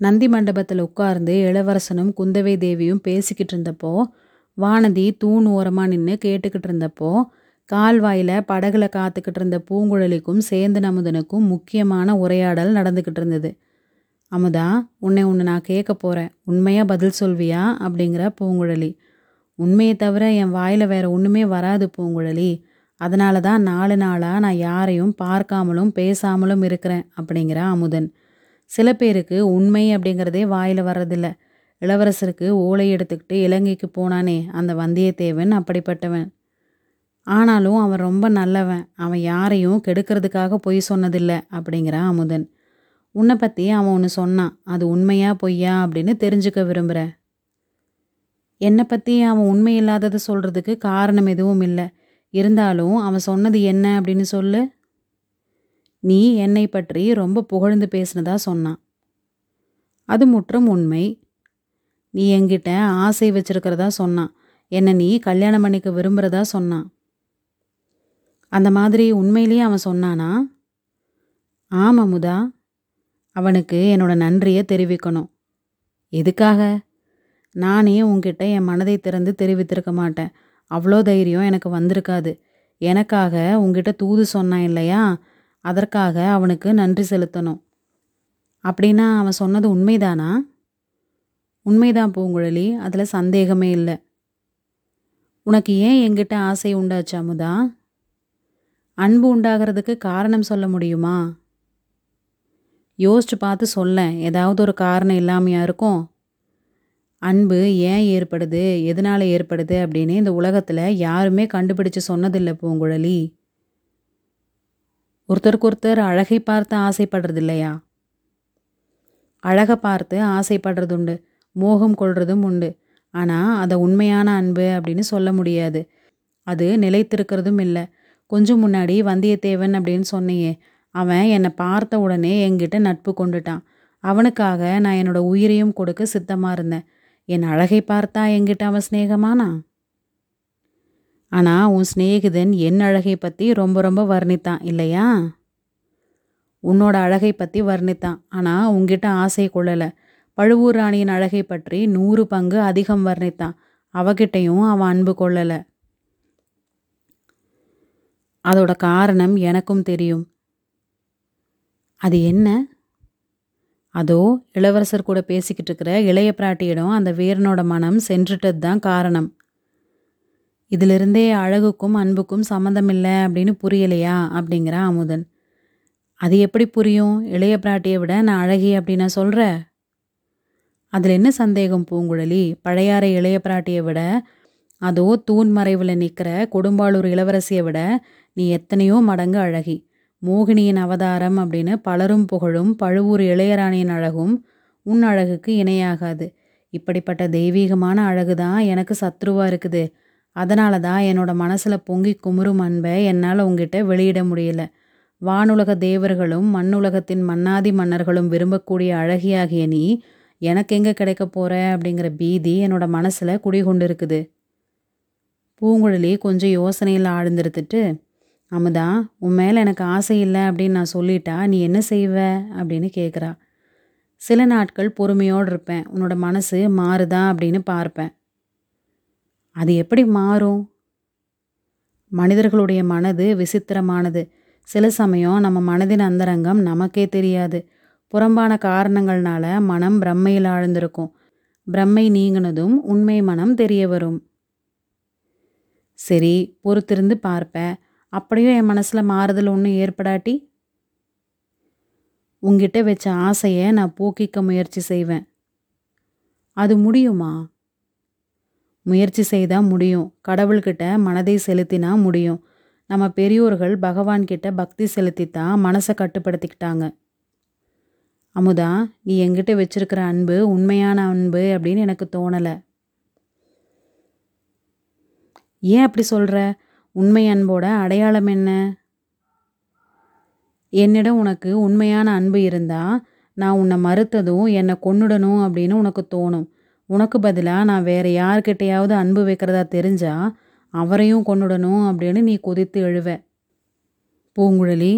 நந்தி மண்டபத்தில் உட்கார்ந்து இளவரசனும் குந்தவை தேவியும் பேசிக்கிட்டு இருந்தப்போ வானதி தூண் ஓரமாக நின்று கேட்டுக்கிட்டு இருந்தப்போ கால்வாயில் படகுல காத்துக்கிட்டு இருந்த பூங்குழலிக்கும் சேந்தன் அமுதனுக்கும் முக்கியமான உரையாடல் நடந்துக்கிட்டு இருந்தது. அமுதா உன்னை ஒன்று நான் கேட்க போகிறேன் உண்மையாக பதில் சொல்வியா? அப்படிங்கிற பூங்குழலி. உண்மையை தவிர என் வாயில் வேற ஒன்றுமே வராது பூங்குழலி. அதனால தான் நாலு நாளாக நான் யாரையும் பார்க்காமலும் பேசாமலும் இருக்கிறேன் அப்படிங்கிற அமுதன். சில பேருக்கு உண்மை அப்படிங்கிறதே வாயில் வர்றதில்ல. இளவரசருக்கு ஓலை எடுத்துக்கிட்டு இலங்கைக்கு போனானே அந்த வந்தியத்தேவன் அப்படிப்பட்டவன். ஆனாலும் அவன் ரொம்ப நல்லவன். அவன் யாரையும் கெடுக்கிறதுக்காக பொய் சொன்னதில்லை அப்படிங்கிறான் அமுதன். உன்னை பற்றி அவன் ஒன்று சொன்னான். அது உண்மையா பொய்யா அப்படின்னு தெரிஞ்சுக்க விரும்புகிற என்னை பற்றி அவன் உண்மை இல்லாததை சொல்கிறதுக்கு காரணம் எதுவும் இல்லை. இருந்தாலும் அவன் சொன்னது என்ன அப்படின்னு சொல்லு. நீ என்னை பற்றி ரொம்ப புகழ்ந்து பேசினதா சொன்னான். அது முற்றும் உண்மை. நீ என்கிட்ட ஆசை வச்சிருக்கிறதா சொன்னான். என்னை நீ கல்யாணம் பண்ணிக்க விரும்புகிறதா சொன்னான். அந்த மாதிரி உண்மையிலேயே அவன் சொன்னானா? ஆமாம் முதா. அவனுக்கு என்னோட நன்றியை தெரிவிக்கணும். எதுக்காக? நானே உங்ககிட்ட என் மனதை திறந்து தெரிவித்திருக்க மாட்டேன். அவ்வளோ தைரியம் எனக்கு வந்திருக்காது. எனக்காக உங்ககிட்ட தூது சொன்னான் இல்லையா? அதற்காக அவனுக்கு நன்றி செலுத்தணும். அப்படின்னா அவன் சொன்னது உண்மைதானா? உண்மைதான் பூங்குழலி அதில் சந்தேகமே இல்லை. உனக்கு ஏன் எங்கிட்ட ஆசை உண்டாச்சு அமுதா? அன்பு உண்டாகிறதுக்கு காரணம் சொல்ல முடியுமா? யோசிச்சு பார்த்து சொல்ல ஏதாவது ஒரு காரணம் இல்லாமையா இருக்கும்? அன்பு ஏன் ஏற்படுது? எதனால் ஏற்படுது? அப்படின்னு இந்த உலகத்தில் யாருமே கண்டுபிடிச்சு சொன்னதில்லை பூங்குழலி. ஒருத்தருக்கு ஒருத்தர் அழகை பார்த்து ஆசைப்படுறது இல்லையா அழகை பார்த்து ஆசைப்படுறது உண்டு மோகம் கொள்றதும் உண்டு. ஆனால் அதை உண்மையான அன்பு அப்படின்னு சொல்ல முடியாது. அது நிலைத்திருக்கிறதும் இல்லை. கொஞ்சம் முன்னாடி வந்தியத்தேவன் அப்படின்னு சொன்னியே அவன் என்னை பார்த்த உடனே என்கிட்ட நட்பு கொண்டுட்டான். அவனுக்காக நான் என்னோட உயிரையும் கொடுக்க சித்தமாக இருந்தேன். என் அழகை பார்த்தா என்கிட்ட அவன் சிநேகமானா? ஆனால் உன் சிநேகிதன் என் அழகை பற்றி ரொம்ப ரொம்ப வர்ணித்தான் இல்லையா? உன்னோட அழகை பற்றி வர்ணித்தான் ஆனால் உங்ககிட்ட ஆசை கொள்ளலை. பழுவூர் ராணியின் அழகை பற்றி நூறு பங்கு அதிகம் வர்ணித்தான். அவகிட்டையும் அவன் அன்பு கொள்ளலை. அதோட காரணம் எனக்கும் தெரியும். அது என்ன? அதோ இளவரசர் கூட பேசிக்கிட்டு இருக்கிற இளைய பிராட்டியிடம் அந்த வீரனோட மனம் சென்றுட்டது தான் காரணம். இதிலிருந்தே அழகுக்கும் அன்புக்கும் சம்மந்தம் இல்லை அப்படின்னு புரியலையா? அப்படிங்கிற அமுதன். அது எப்படி புரியும்? இளைய பிராட்டியை விட நான் அழகி அப்படின்னு சொல்கிற அதில் என்ன சந்தேகம் பூங்குழலி? பழையாறை இளைய பிராட்டியை விட அதோ தூண் மறைவில் நிற்கிற கொடும்பாளூர் இளவரசியை விட நீ எத்தனையோ மடங்கு அழகி. மோகினியின் அவதாரம் அப்படின்னு பலரும் புகழும் பழுவூர் இளையராணியின் அழகும் உன் அழகுக்கு இணையாகாது. இப்படிப்பட்ட தெய்வீகமான அழகு தான் எனக்கு சத்ருவாக இருக்குது. அதனால தான் என்னோட மனசில் பொங்கி குமுறும் அன்பை என்னால் உங்ககிட்ட வெளியிட முடியல. வானுலக தேவர்களும் மண்ணுலகத்தின் மன்னாதி மன்னர்களும் விரும்பக்கூடிய அழகியாகிய நீ எனக்கு எங்கே கிடைக்க போற? அப்படிங்கிற பீதி என்னோட மனசில் குடிகொண்டு இருக்குது பூங்குழலி கொஞ்சம் யோசனையில் ஆழ்ந்திருத்துட்டு அமுதா உன் மேலே எனக்கு ஆசை இல்லை அப்படின்னு நான் சொல்லிட்டா நீ என்ன செய்வ? அப்படின்னு கேட்குறா சில நாட்கள் பொறுமையோடு இருப்பேன். உன்னோட மனசு மாறுதா அப்படின்னு பார்ப்பேன். அது எப்படி மாறும்? மனிதர்களுடைய மனது விசித்திரமானது. சில சமயம் நம்ம மனதின் அந்தரங்கம் நமக்கே தெரியாது. புறம்பான காரணங்கள்னால மனம் பிரம்மையில் ஆழ்ந்திருக்கும். பிரம்மை நீங்கினதும் உண்மை மனம் தெரிய வரும். சரி பொறுத்திருந்து பார்ப்பேன் அப்படியும் என் மனசில் மாறுதல் ஒன்றும் ஏற்படாட்டி? உங்ககிட்ட வச்ச ஆசையை நான் போக்கிக்க முயற்சி செய்வேன். அது முடியுமா? முயற்சி செய்தால் முடியும். கடவுள்கிட்ட மனதை செலுத்தினா முடியும். நம்ம பெரியோர்கள் பகவான்கிட்ட பக்தி செலுத்தித்தான் மனசை கட்டுப்படுத்திக்கிட்டாங்க. அமுதா நீ எங்கிட்ட வச்சிருக்கிற அன்பு உண்மையான அன்பு அப்படின்னு எனக்கு தோணலை. ஏன் அப்படி சொல்கிற உண்மை அன்போட அடையாளம் என்ன? என்னிடம் உனக்கு உண்மையான அன்பு இருந்தால் நான் உன்னை மறுத்ததும் என்னை கொன்னுடணும் அப்படின்னு உனக்கு தோணும். உனக்கு பதிலாக நான் வேறு யார்கிட்டையாவது அன்பு வைக்கிறதா தெரிஞ்சா அவரையும் கொன்னுடணும் அப்படின்னு நீ கொதித்து எழுவ. பூங்குழலி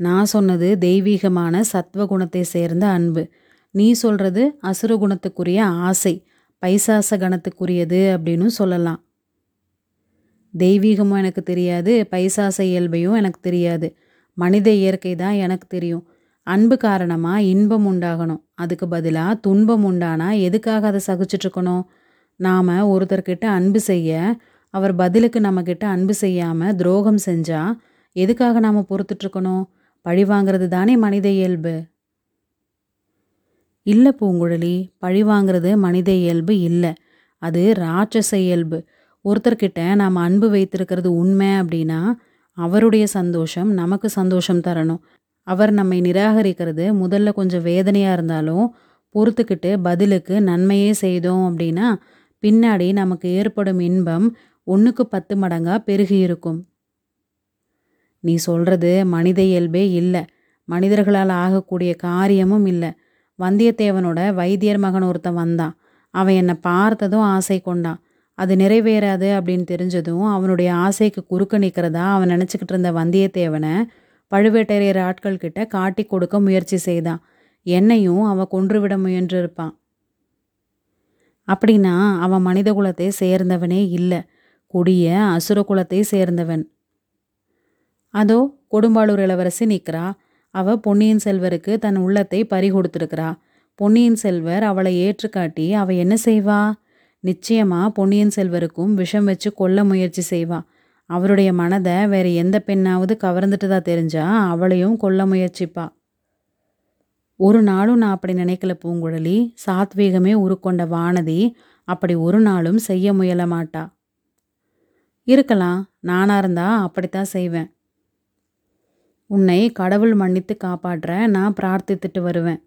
நான் சொன்னது தெய்வீகமான சத்வ குணத்தை சேர்ந்த அன்பு. நீ சொல்கிறது அசுர குணத்துக்குரிய ஆசை பைசாச கணத்துக்குரியது அப்படின்னு சொல்லலாம். தெய்வீகமும் எனக்கு தெரியாது பைசாச இயல்பையும் எனக்கு தெரியாது. மனித இயற்கை தான் எனக்கு தெரியும். அன்பு காரணமாக இன்பம் உண்டாகணும். அதுக்கு பதிலாக துன்பம் உண்டானா எதுக்காக அதை சகிச்சிட்ருக்கணும் நாம் ஒருத்தர்கிட்ட அன்பு செய்ய அவர் பதிலுக்கு நம்மக்கிட்ட அன்பு செய்யாமல் துரோகம் செஞ்சால் எதுக்காக நாம் பொறுத்துட்ருக்கணும் பழி வாங்கிறது தானே மனித இயல்பு. இல்லை பூங்குழலி பழி வாங்கிறது மனித இயல்பு இல்லை. அது ராட்சச இயல்பு. ஒருத்தர்கிட்ட நாம் அன்பு வைத்திருக்கிறது உண்மை அப்படின்னா அவருடைய சந்தோஷம் நமக்கு சந்தோஷம் தரணும். அவர் நம்மை நிராகரிக்கிறது முதல்ல கொஞ்சம் வேதனையாக இருந்தாலும் பொறுத்துக்கிட்டு பதிலுக்கு நன்மையே செய்தோம் அப்படின்னா பின்னாடி நமக்கு ஏற்படும் இன்பம் ஒன்றுக்கு பத்து மடங்காக பெருகி இருக்கும். நீ சொல்கிறது மனித இயல்பே இல்லை. மனிதர்களால் ஆகக்கூடிய காரியமும் இல்லை. வந்தியத்தேவனோட வைத்தியர் மகன் ஒருத்தன் வந்தான். அவன் என்னை பார்த்ததும் ஆசை கொண்டான். அது நிறைவேறாது அப்படின்னு தெரிஞ்சதும் அவனுடைய ஆசைக்கு குறுக்க நிற்கிறதா அவன் நினச்சிக்கிட்டு இருந்த வந்தியத்தேவனை பழுவேட்டரையர் ஆட்கள் கிட்ட காட்டி கொடுக்க முயற்சி செய்தான். என்னையும் அவன் கொன்றுவிட முயன்றிருப்பான். அப்படின்னா அவன் மனித குலத்தை சேர்ந்தவனே இல்லை. கொடிய அசுர குலத்தை சேர்ந்தவன். அதோ கொடும்பாளூர் இளவரசி நிற்கிறா அவ பொன்னியின் செல்வருக்கு தன் உள்ளத்தை பறி கொடுத்துருக்கிறா பொன்னியின் செல்வர் அவளை ஏற்றுக்காட்டி அவ என்ன செய்வா? நிச்சயமா பொன்னியின் செல்வருக்கும் விஷம் வச்சு கொல்ல முயற்சி செய்வா. அவருடைய மனதை வேறு எந்த பெண்ணாவது கவர்ந்துட்டதா தெரிஞ்சா அவளையும் கொல்ல முயற்சிப்பா. ஒரு நாளும் நான் அப்படி நினைக்கல பூங்குழலி. சாத்வீகமே உருக்கொண்ட வானதி அப்படி ஒரு நாளும் செய்ய முயல மாட்டா. இருக்கலாம் நானா இருந்தா அப்படித்தான் செய்வேன். உன்னை கடவுள் மன்னித்து காப்பாற்ற நான் பிரார்த்தித்துட்டு வருவேன்.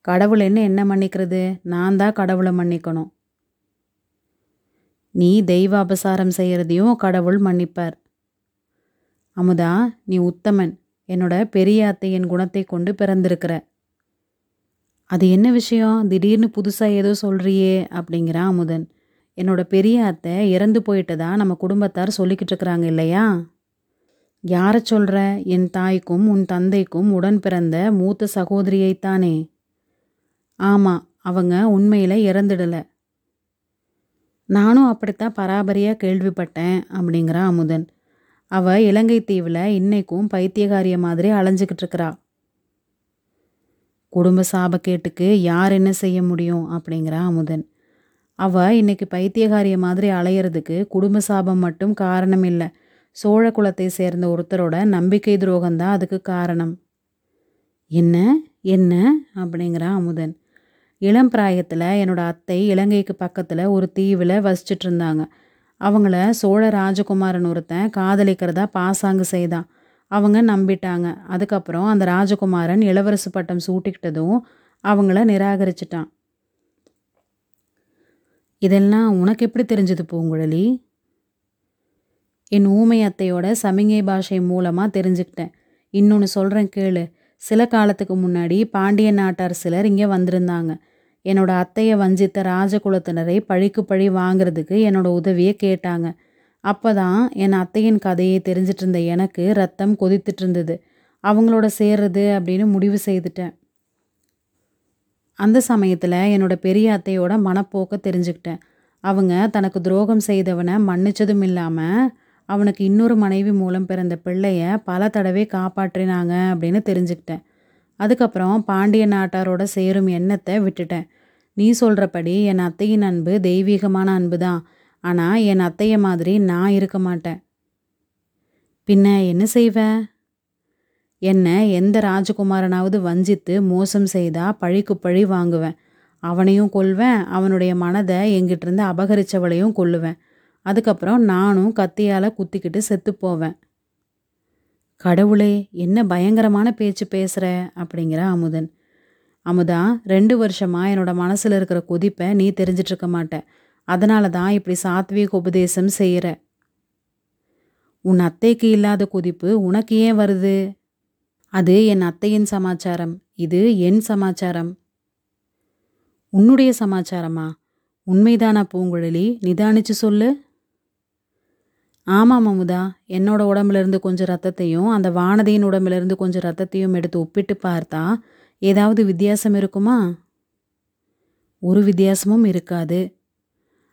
கடவுள் என்ன என்ன மன்னிக்கிறது? நான் தான் கடவுளை மன்னிக்கணும். நீ தெய்வ அபசாரம் செய்கிறதையும் கடவுள் மன்னிப்பார். அமுதா நீ உத்தமன். என்னோட பெரிய அத்தையின் குணத்தை கொண்டு பிறந்திருக்கிற. அது என்ன விஷயம்? திடீர்னு புதுசாக ஏதோ சொல்கிறியே அப்படிங்கிறான் அமுதன். என்னோட பெரிய அத்தை இறந்து போயிட்டதா நம்ம குடும்பத்தார் சொல்லிக்கிட்டு இருக்கிறாங்க இல்லையா? யாரை சொல்கிற என் தாய்க்கும் உன் தந்தைக்கும் உடன் பிறந்த மூத்த சகோதரியைத்தானே. ஆமாம் அவங்க உண்மையில் இறந்துடலை. நானும் அப்படித்தான் பராபரியாக கேள்விப்பட்டேன் அப்படிங்கிறா அமுதன். அவ இலங்கை தீவில் இன்னைக்கும் பைத்தியகாரிய மாதிரி அலைஞ்சிக்கிட்டு இருக்கிறா. குடும்ப சாபக்கேட்டுக்கு யார் என்ன செய்ய முடியும்? அப்படிங்கிறா அமுதன். அவ இன்னைக்கு பைத்தியகாரிய மாதிரி அலையிறதுக்கு குடும்ப சாபம் மட்டும் காரணம் இல்லை. சோழ குலத்தை சேர்ந்த ஒருத்தரோட நம்பிக்கை துரோகம்தான் அதுக்கு காரணம். என்ன? என்ன? அப்படிங்கிறா அமுதன். இளம் பிராயத்தில் என்னோடய அத்தை இலங்கைக்கு பக்கத்தில் ஒரு தீவில் வசிச்சுட்டு இருந்தாங்க அவங்கள சோழ ராஜகுமாரன் ஒருத்தன் காதலிக்கிறதா பாசாங்கு செய்தான். அவங்க நம்பிட்டாங்க. அதுக்கப்புறம் அந்த ராஜகுமாரன் இளவரசு பட்டம் சூட்டிக்கிட்டதும் அவங்கள நிராகரிச்சிட்டான். இதெல்லாம் உனக்கு எப்படி தெரிஞ்சது பூங்குழலி? என் ஊமை அத்தையோட சமிகை பாஷை மூலமாக தெரிஞ்சுக்கிட்டேன். இன்னொன்று சொல்கிறேன் கேளு. சில காலத்துக்கு முன்னாடி பாண்டிய நாட்டார் சிலர் இங்கே வந்திருந்தாங்க. என்னோட அத்தையை வஞ்சித்த ராஜகுலத்தினரை பழிக்கு பழி வாங்கிறதுக்கு என்னோட உதவியை கேட்டாங்க. அப்போ தான் என் அத்தையின் கதையை தெரிஞ்சிட்டு இருந்த எனக்கு ரத்தம் கொதித்துட்டு இருந்தது. அவங்களோட சேர்றது அப்படின்னு முடிவு செய்துட்டேன். அந்த சமயத்தில் என்னோட பெரிய அத்தையோட மனப்போக்க தெரிஞ்சுக்கிட்டேன். அவங்க தனக்கு துரோகம் செய்தவனை மன்னிச்சதும் இல்லாமல் அவனுக்கு இன்னொரு மனைவி மூலம் பிறந்த பிள்ளைய பல தடவை காப்பாற்றினாங்க அப்படின்னு தெரிஞ்சுக்கிட்டேன். அதுக்கப்புறம் பாண்டிய நாட்டாரோட சேரும் எண்ணத்தை விட்டுட்டேன். நீ சொல்கிறபடி என் அத்தையின் அன்பு தெய்வீகமான அன்பு தான் ஆனால் என் அத்தைய மாதிரி நான் இருக்க மாட்டேன். பின்ன என்ன செய்வேன் என்னை எந்த ராஜகுமாரனாவது வஞ்சித்து மோசம் செய்தா பழிக்கு பழி வாங்குவேன். அவனையும் கொல்வேன் அவனுடைய மனதை எங்கிட்டிருந்து அபகரித்தவளையும் கொல்லுவேன். அதுக்கப்புறம் நானும் கத்தியால் குத்திக்கிட்டு செத்து போவேன். கடவுளே என்ன பயங்கரமான பேச்சு பேசுகிற அப்படிங்கிற அமுதன். அமுதா ரெண்டு வருஷமாக என்னோட மனசில் இருக்கிற கொதிப்பை நீ தெரிஞ்சிட்ருக்க மாட்ட. அதனால தான் இப்படி சாத்வீக உபதேசம் செய்கிற உன் அத்தைக்கு இல்லாத கொதிப்பு உனக்கு ஏன் வருது? அது என் அத்தையின் சமாச்சாரம். இது என் சமாச்சாரம். உன்னுடைய சமாச்சாரமா? உண்மைதானா பூங்குழலி? நிதானிச்சு சொல்லு. ஆமாம் அமுதா. என்னோட உடம்புலேருந்து கொஞ்சம் ரத்தத்தையும் அந்த வானதியின் உடம்புலேருந்து கொஞ்சம் ரத்தத்தையும் எடுத்து ஒப்பிட்டு பார்த்தா ஏதாவது வித்தியாசம் இருக்குமா? ஒரு வித்தியாசமும் இருக்காது.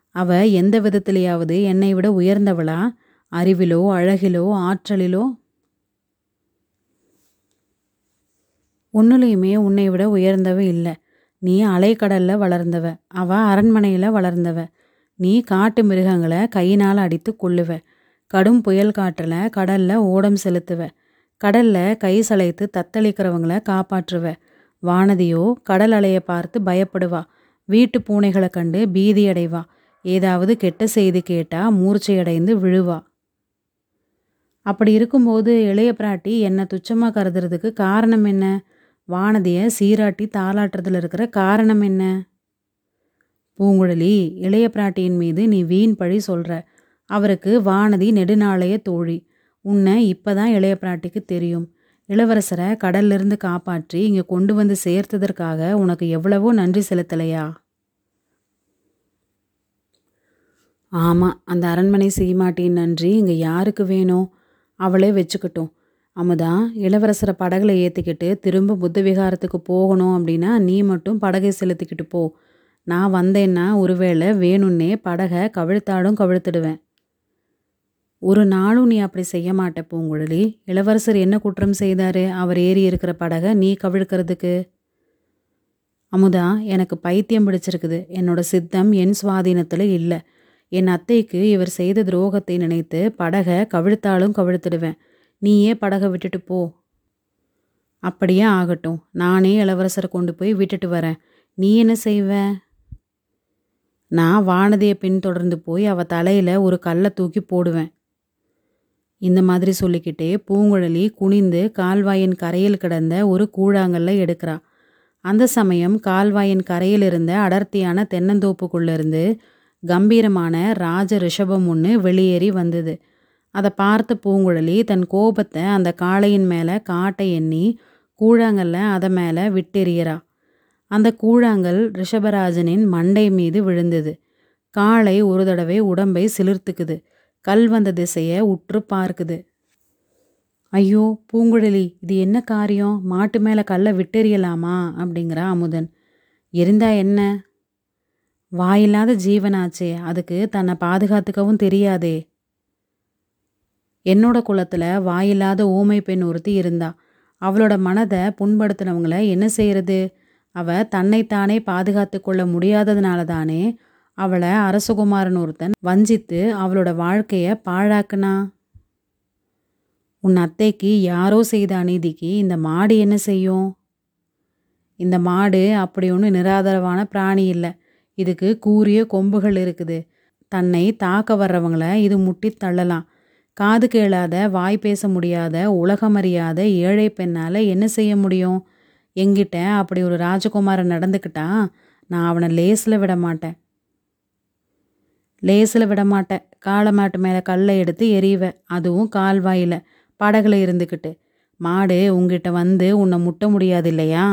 அவ எந்த விதத்திலேயாவது என்னை விட உயர்ந்தவளா? அறிவிலோ அழகிலோ ஆற்றலிலோ? ஒன்றுலையுமே உன்னை விட உயர்ந்தவ இல்லை. நீ அலைக்கடலில் வளர்ந்தவ. அவ அரண்மனையில் வளர்ந்தவ. நீ காட்டு மிருகங்களை கையினால் அடித்து கொள்ளுவ கடும் புயல் காற்றில் கடலில் ஓடம் செலுத்துவ. கடலில் கை சளைத்து தத்தளிக்கிறவங்கள காப்பாற்றுவ. வானதியோ கடல் அலையை பார்த்து பயப்படுவா. வீட்டு பூனைகளை கண்டு பீதி அடைவா. ஏதாவது கெட்ட செய்தி கேட்டா மூர்ச்சையடைந்து விழுவா. அப்படி இருக்கும்போது இளைய பிராட்டி என்னை துச்சமாக கருதுறதுக்கு காரணம் என்ன? வானதியை சீராட்டி தாளாட்டுறதுல இருக்கிற காரணம் என்ன? பூங்குழலி இளைய பிராட்டியின் மீது நீ வீண் பழி சொல்கிற அவருக்கு வானதி நெடுநாளைய தோழி. உன்னை இப்போதான் இளைய பிராட்டிக்கு தெரியும். இளவரசரை கடல்லிருந்து காப்பாற்றி இங்கே கொண்டு வந்து சேர்த்ததற்காக உனக்கு எவ்வளவோ நன்றி செலுத்தலையா? ஆமாம் அந்த அரண்மனை சீமாட்டியின் நன்றி இங்கே யாருக்கு வேணும் அவளே வச்சுக்கிட்டோம். அமுதா இளவரசரை படகுல ஏற்றிக்கிட்டு திரும்ப புத்த விகாரத்துக்கு போகணும் அப்படின்னா நீ மட்டும் படகை செலுத்திக்கிட்டு போ. நான் வந்தேன்னா ஒருவேளை வேணும்னே படகை கவிழ்த்தாடும் கவிழ்த்துடுவேன். ஒரு நாளும் நீ அப்படி செய்ய மாட்ட பூங்குழலி. இளவரசர் என்ன குற்றம் செய்தாரு? அவர் ஏறி இருக்கிற படகை நீ கவிழ்க்கிறதுக்கு? அமுதா எனக்கு பைத்தியம் பிடிச்சிருக்குது. என்னோட சித்தம் என் சுவாதீனத்தில் இல்லை. என் அத்தைக்கு இவர் செய்த துரோகத்தை நினைத்து படகை கவிழ்த்தாலும் கவிழ்த்துடுவேன். நீயே படகை விட்டுட்டு போ. அப்படியே ஆகட்டும். நானே இளவரசரை கொண்டு போய் விட்டுட்டு வரேன். நீ என்ன செய்வ? நான் வானதியை பின்தொடர்ந்து போய் அவள் தலையில் ஒரு கல்லை தூக்கி போடுவேன். இந்த மாதிரி சொல்லிக்கிட்டே பூங்குழலி குனிந்து கால்வாயின் கரையில் கிடந்த ஒரு கூழாங்கல்ல எடுக்கிறா. அந்த சமயம் கால்வாயின் கரையில் இருந்த அடர்த்தியான தென்னந்தோப்புக்குள்ளேருந்து கம்பீரமான ராஜ ரிஷபம் ஒன்று வெளியேறி வந்தது. அதை பார்த்த பூங்குழலி தன் கோபத்தை அந்த காளையின் மேலே காட்ட எண்ணி கூழாங்கல்ல அதை மேலே விட்டெறியறா. அந்த கூழாங்கல் ரிஷபராஜனின் மண்டை மீது விழுந்தது. காளை ஒரு தடவை உடம்பை சிலிர்த்துக்குது. கல் வந்த திசையை உற்று பார்க்குது. ஐயோ பூங்குழலி இது என்ன காரியம்? மாட்டு மேலே கல்லை விட்டெறியலாமா? அப்படிங்கிறா அமுதன். எரிந்தா என்ன? வாயில்லாத ஜீவனாச்சே அதுக்கு தன்னை பாதுகாத்துக்கவும் தெரியாதே. என்னோட குலத்தில் வாயில்லாத ஊமை பெண் ஒருத்தி இருந்தா. அவளோட மனதை புண்படுத்தினவங்கள என்ன செய்யறது அவ தன்னைத்தானே பாதுகாத்து கொள்ள முடியாததுனால தானே அவளை அரசகுமாரன் ஒருத்தன் வஞ்சித்து அவளோட வாழ்க்கையை பாழாக்குனா? உன் அத்தைக்கு யாரோ செய்த அநீதிக்கு இந்த மாடு என்ன செய்யும்? இந்த மாடு அப்படி ஒன்றும் நிராதரவான பிராணி இல்லை. இதுக்கு கூரிய கொம்புகள் இருக்குது. தன்னை தாக்க வர்றவங்கள இது முட்டி தள்ளலாம். காது கேளாத வாய் பேச முடியாத உலகமறியாத ஏழை பெண்ணால் என்ன செய்ய முடியும்? எங்கிட்ட அப்படி ஒரு ராஜகுமாரன் நடந்துக்கிட்டா நான் அவனை லேஸில் விட மாட்டேன். லேசில் விட மாட்டேன் காளமாட்டு மேலே கல்லை எடுத்து எறிவேன் அதுவும் கால்வாயில் படகுல இருந்துக்கிட்டு மாடு உங்ககிட்ட வந்து உன்னை முட்ட முடியாது இல்லையா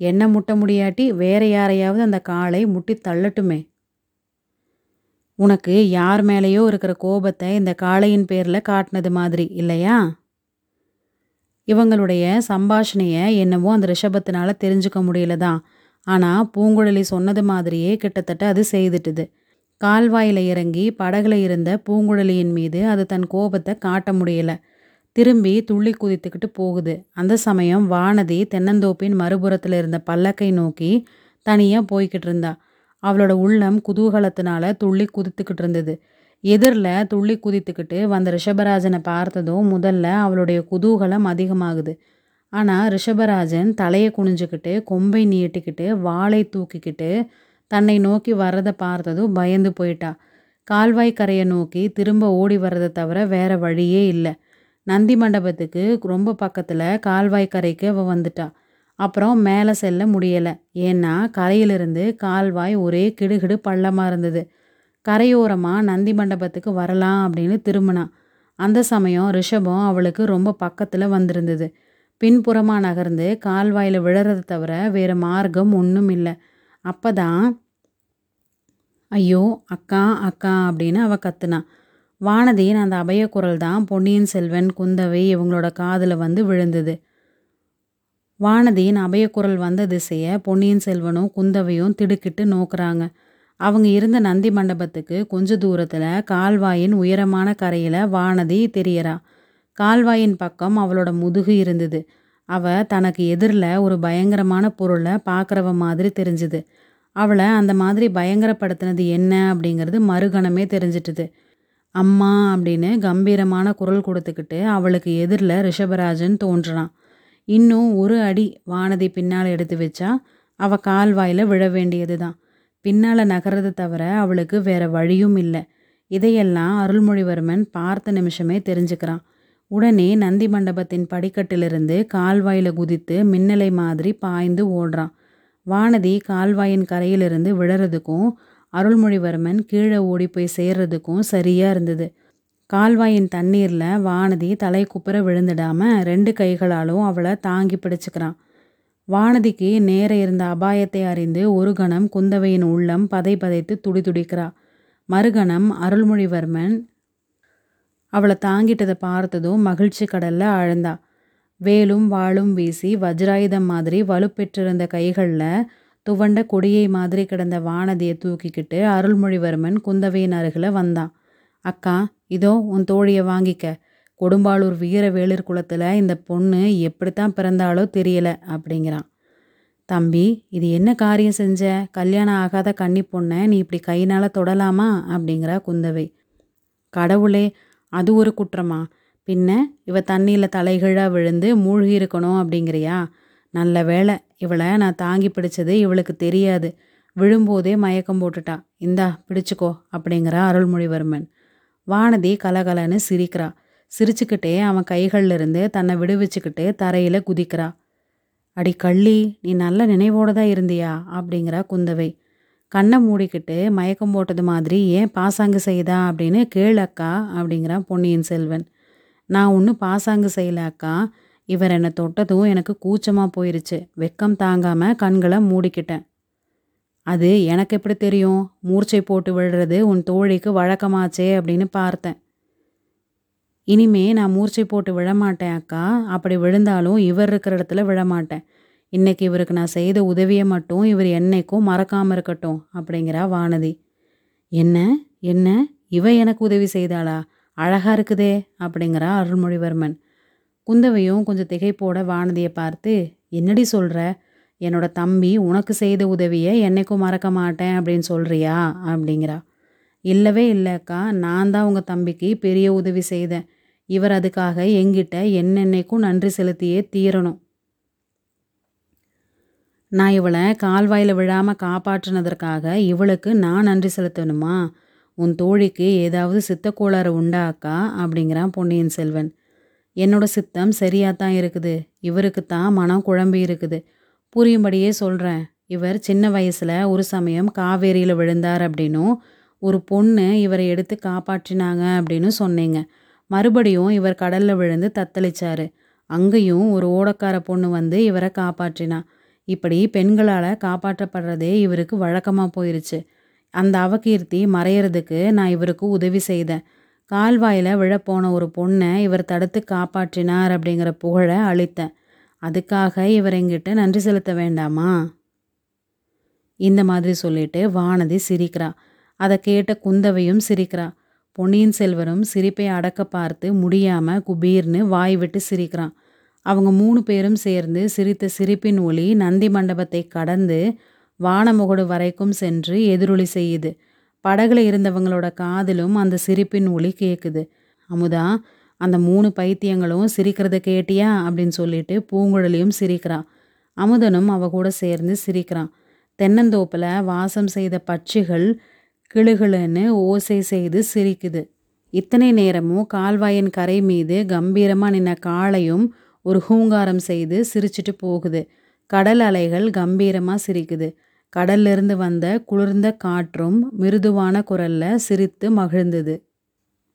என்ன முட்ட முடியாட்டி? வேற யாரையாவது அந்த காளை முட்டி தள்ளட்டுமே. உனக்கு யார் மேலேயோ இருக்கிற கோபத்தை இந்த காளையின் பேரில் காட்டினது மாதிரி இல்லையா? இவங்களுடைய சம்பாஷணையை என்னவோ அந்த ரிஷபத்தினால தெரிஞ்சுக்க முடியல தான் ஆனால் பூங்குழலி சொன்னது மாதிரியே கிட்டத்தட்ட அது செய்துட்டுது. கால்வாயில் இறங்கி படகுல இருந்த பூங்குழலியின் மீது அது தன் கோபத்தை காட்ட முடியல. திரும்பி துள்ளி குதித்துக்கிட்டு போகுது. அந்த சமயம் வானதி தென்னந்தோப்பின் மறுபுறத்தில் இருந்த பல்லக்கை நோக்கி தனியாக போய்கிட்டு இருந்தா. அவளோட உள்ளம் குதூகலத்தினால துள்ளி குதித்துக்கிட்டு இருந்தது. எதிரில் துள்ளி குதித்துக்கிட்டு வந்த ரிஷபராஜனை பார்த்ததும் முதல்ல அவளுடைய குதூகலம் அதிகமாகுது. ஆனால் ரிஷபராஜன் தலையை குனிஞ்சுக்கிட்டு கொம்பை நீட்டிக்கிட்டு வாளை தூக்கிக்கிட்டு தன்னை நோக்கி வர்றதை பார்த்ததும் பயந்து போயிட்டா. கால்வாய் கரையை நோக்கி திரும்ப ஓடி வர்றதை தவிர வேற வழியே இல்லை. நந்தி மண்டபத்துக்கு ரொம்ப பக்கத்தில் கால்வாய் கரைக்கு அவள் வந்துட்டா. அப்புறம் மேலே செல்ல முடியலை. ஏன்னா கரையிலிருந்து கால்வாய் ஒரே கிடுகிடு பள்ளமாக இருந்தது. கரையோரமாக நந்தி மண்டபத்துக்கு வரலாம் அப்படின்னு திரும்பினான் அந்த சமயம் ரிஷபம் அவளுக்கு ரொம்ப பக்கத்தில் வந்திருந்தது. பின்புறமாக நகர்ந்து கால்வாயில் விழறதை தவிர வேறு மார்க்கம் ஒன்றும் இல்லை. அப்போ தான் ஐயோ அக்கா அக்கா அப்படின்னு அவள் கத்துனான் வானதியின் அந்த அபய குரல் தான் பொன்னியின் செல்வன் குந்தவை இவங்களோட காதில் வந்து விழுந்தது. வானதியின் அபயக்குரல் வந்த திசையை பொன்னியின் செல்வனும் குந்தவையும் திடுக்கிட்டு நோக்குறாங்க. அவங்க இருந்த நந்தி மண்டபத்துக்கு கொஞ்ச தூரத்தில் கால்வாயின் உயரமான கரையில் வானதி தெரியறா. கால்வாயின் பக்கம் அவளோட முதுகு இருந்தது. அவ தனக்கு எதிரில் ஒரு பயங்கரமான பொருளை பார்க்குறவ மாதிரி தெரிஞ்சுது. அவளை அந்த மாதிரி பயங்கரப்படுத்தினது என்ன அப்படிங்கிறது மறுகணமே தெரிஞ்சிட்டுது. அம்மா அப்படின்னு கம்பீரமான குரல் கொடுத்துக்கிட்டு அவளுக்கு எதிரில் ரிஷபராஜன் தோன்றுறான் இன்னும் ஒரு அடி வானதி பின்னால் எடுத்து வச்சா அவள் கால்வாயில் விழ வேண்டியது தான் பின்னால் நகர்றது தவிர அவளுக்கு வேற வழியும் இல்லை. இதையெல்லாம் அருள்மொழிவர்மன் பார்த்த நிமிஷமே தெரிஞ்சுக்கிறான். உடனே நந்தி மண்டபத்தின் படிக்கட்டிலிருந்து கால்வாயில் குதித்து மின்னலை மாதிரி பாய்ந்து ஓடுறான். வானதி கால்வாயின் கரையிலிருந்து விழறதுக்கும் அருள்மொழிவர்மன் கீழே ஓடி போய் சேர்றதுக்கும் சரியாக இருந்தது. கால்வாயின் தண்ணீரில் வானதி தலை குப்புற விழுந்துடாம ரெண்டு கைகளாலும் அவளை தாங்கி பிடிச்சுக்கிறான். வானதிக்கு நேர இருந்த அபாயத்தை அறிந்து ஒரு கணம் குந்தவையின் உள்ளம் பதை பதைத்து துடி துடிக்கிறா. மறுகணம் அருள்மொழிவர்மன் அவளை தாங்கிட்டதை பார்த்ததும் மகிழ்ச்சி கடல்ல ஆழ்ந்தா. வேலும் வாளும் வீசி வஜ்ராயுதம் மாதிரி வலுப்பெற்றிருந்த கைகளில் துவண்ட கொடியை மாதிரி கிடந்த வானதியை தூக்கிக்கிட்டு அருள்மொழிவர்மன் குந்தவையின் அருகில் வந்தான். அக்கா இதோ உன் தோழியை வாங்கிக்க. கொடும்பாளூர் வீர வேளிர் குளத்தில் இந்த பொண்ணு எப்படித்தான் பிறந்தாலோ தெரியல அப்படிங்கிறான். தம்பி இது என்ன காரியம் செஞ்ச? கல்யாணம் ஆகாத கன்னி பொண்ணை நீ இப்படி கையினால் தொடலாமா? அப்படிங்கிறா குந்தவை. கடவுளே அது ஒரு குற்றமா? பின்ன இவ தண்ணியில் தலைகீழாக விழுந்து மூழ்கி இருக்கணும் அப்படிங்கிறியா? நல்ல வேலை இவளை நான் தாங்கி பிடிச்சது இவளுக்கு தெரியாது. விழும்போதே மயக்கம் போட்டுட்டா. இந்தா பிடிச்சுக்கோ அப்படிங்கிறா அருள்மொழிவர்மன். வானதி கலகலன்னு சிரிக்கிறா. சிரிச்சுக்கிட்டே அவன் கைகள்ல இருந்து தன்னை விடுவிச்சுக்கிட்டு தரையில் குதிக்கிறா. அடி கள்ளி நீ நல்ல நினைவோடு தான் இருந்தியா? அப்படிங்கிறா குந்தவை. கண்ணை மூடிக்கிட்டு மயக்கம் போட்டது மாதிரி ஏன் பாசாங்கு செய்தா? அப்படின்னு கேளக்கா அப்படிங்கிறான் பொன்னியின் செல்வன். நான் ஒன்றும் பாசாங்கு செய்யல அக்கா. இவர் என்னை தொட்டதும் எனக்கு கூச்சமாக போயிருச்சு. வெக்கம் தாங்காமல் கண்களை மூடிக்கிட்டேன். அது எனக்கு எப்படி தெரியும்? மூர்ச்சை போட்டு விழுறது உன் தோழிக்கு வழக்கமாச்சே அப்படின்னு பார்த்தேன். இனிமே நான் மூர்ச்சை போட்டு விழமாட்டேன் அக்கா. அப்படி விழுந்தாலும் இவர் இருக்கிற இடத்துல விழமாட்டேன். இன்னைக்கு இவருக்கு நான் செய்த உதவியை மட்டும் இவர் என்னைக்கும் மறக்காமல் இருக்கட்டும் அப்படிங்கிறா வானதி. என்ன? என்ன? இவ எனக்கு உதவி செய்தாளா? அழகாக இருக்குதே அப்படிங்கிறா அருள்மொழிவர்மன். குந்தவையும் கொஞ்சம் திகைப்போட வானதியை பார்த்து என்னடி சொல்கிற என்னோட தம்பி உனக்கு செய்த உதவியை என்னைக்கும் மறக்க மாட்டேன் அப்படின்னு சொல்கிறியா அப்படிங்கிறா. இல்லவே இல்லைக்கா நான் தான் உங்கள் தம்பிக்கு பெரிய உதவி செய்தேன். இவர் அதுக்காக எங்கிட்ட என்னென்னைக்கும் நன்றி செலுத்தியே தீரணும். நான் இவளை கால்வாயில் விழாமல் காப்பாற்றினதற்காக இவளுக்கு நான் நன்றி செலுத்தணுமா? உன் தோழிக்கு ஏதாவது சித்தக்கோளாறு உண்டா அக்கா அப்படிங்கிறான் பொன்னியின் செல்வன். என்னோட சித்தம் சரியாக தான் இருக்குது. இவருக்கு தான் மனம் குழம்பி இருக்குது. புரியும்படியே சொல்கிறேன் இவர் சின்ன வயசில் ஒரு சமயம் காவேரியில் விழுந்தார் அப்படின்னும் ஒரு பொண்ணு இவரை எடுத்து காப்பாற்றினாங்க அப்படின்னு சொன்னீங்க. மறுபடியும் இவர் கடலில் விழுந்து தத்தளிச்சார். அங்கேயும் ஒரு ஓடக்கார பொண்ணு வந்து இவரை காப்பாற்றினா. இப்படி பெண்களால் காப்பாற்றப்படுறதே இவருக்கு வழக்கமாக போயிருச்சு. அந்த அவகீர்த்தி மறையறதுக்கு நான் இவருக்கு உதவி செய்தேன். கால்வாயில் விழப்போன ஒரு பொண்ணை இவர் தடுத்து காப்பாற்றினார் அப்படிங்கிற புகழை அளித்தேன். அதுக்காக இவர் எங்கிட்ட நன்றி செலுத்த வேண்டாமா? இந்த மாதிரி சொல்லிட்டு வானதி சிரிக்கிறா. அதை கேட்ட குந்தவையும் சிரிக்கிறா. பொன்னியின் செல்வரும் சிரிப்பை அடக்க பார்த்து முடியாம குபீர்னு வாய் விட்டு சிரிக்கிறான் அவங்க மூணு பேரும் சேர்ந்து சிரித்த சிரிப்பின் ஒளி நந்தி மண்டபத்தை கடந்து வானமுகடு வரைக்கும் சென்று எதிரொலி செய்யுது. படகுல இருந்தவங்களோட காதிலும் அந்த சிரிப்பின் ஒளி கேட்குது அமுதா அந்த மூணு பைத்தியங்களும் சிரிக்கிறத கேட்டியா? அப்படின்னு சொல்லிட்டு பூங்குழலியும் சிரிக்கிறான் அமுதனும் அவ கூட சேர்ந்து சிரிக்கிறான். தென்னந்தோப்பில் வாசம் செய்த பட்சிகள் கிளுகிளுன்னு ஓசை செய்து சிரிக்குது. இத்தனை நேரமும் கால்வாயின் கரை மீது கம்பீரமாக நின்ன காளையும் ஒரு ஹூங்காரம் செய்து சிரிச்சிட்டு போகுது. கடல் அலைகள் கம்பீரமாக சிரிக்குது. கடல்லிருந்து வந்த குளிர்ந்த காற்றும் மிருதுவான குரல்ல சிரித்து மகிழ்ந்தது.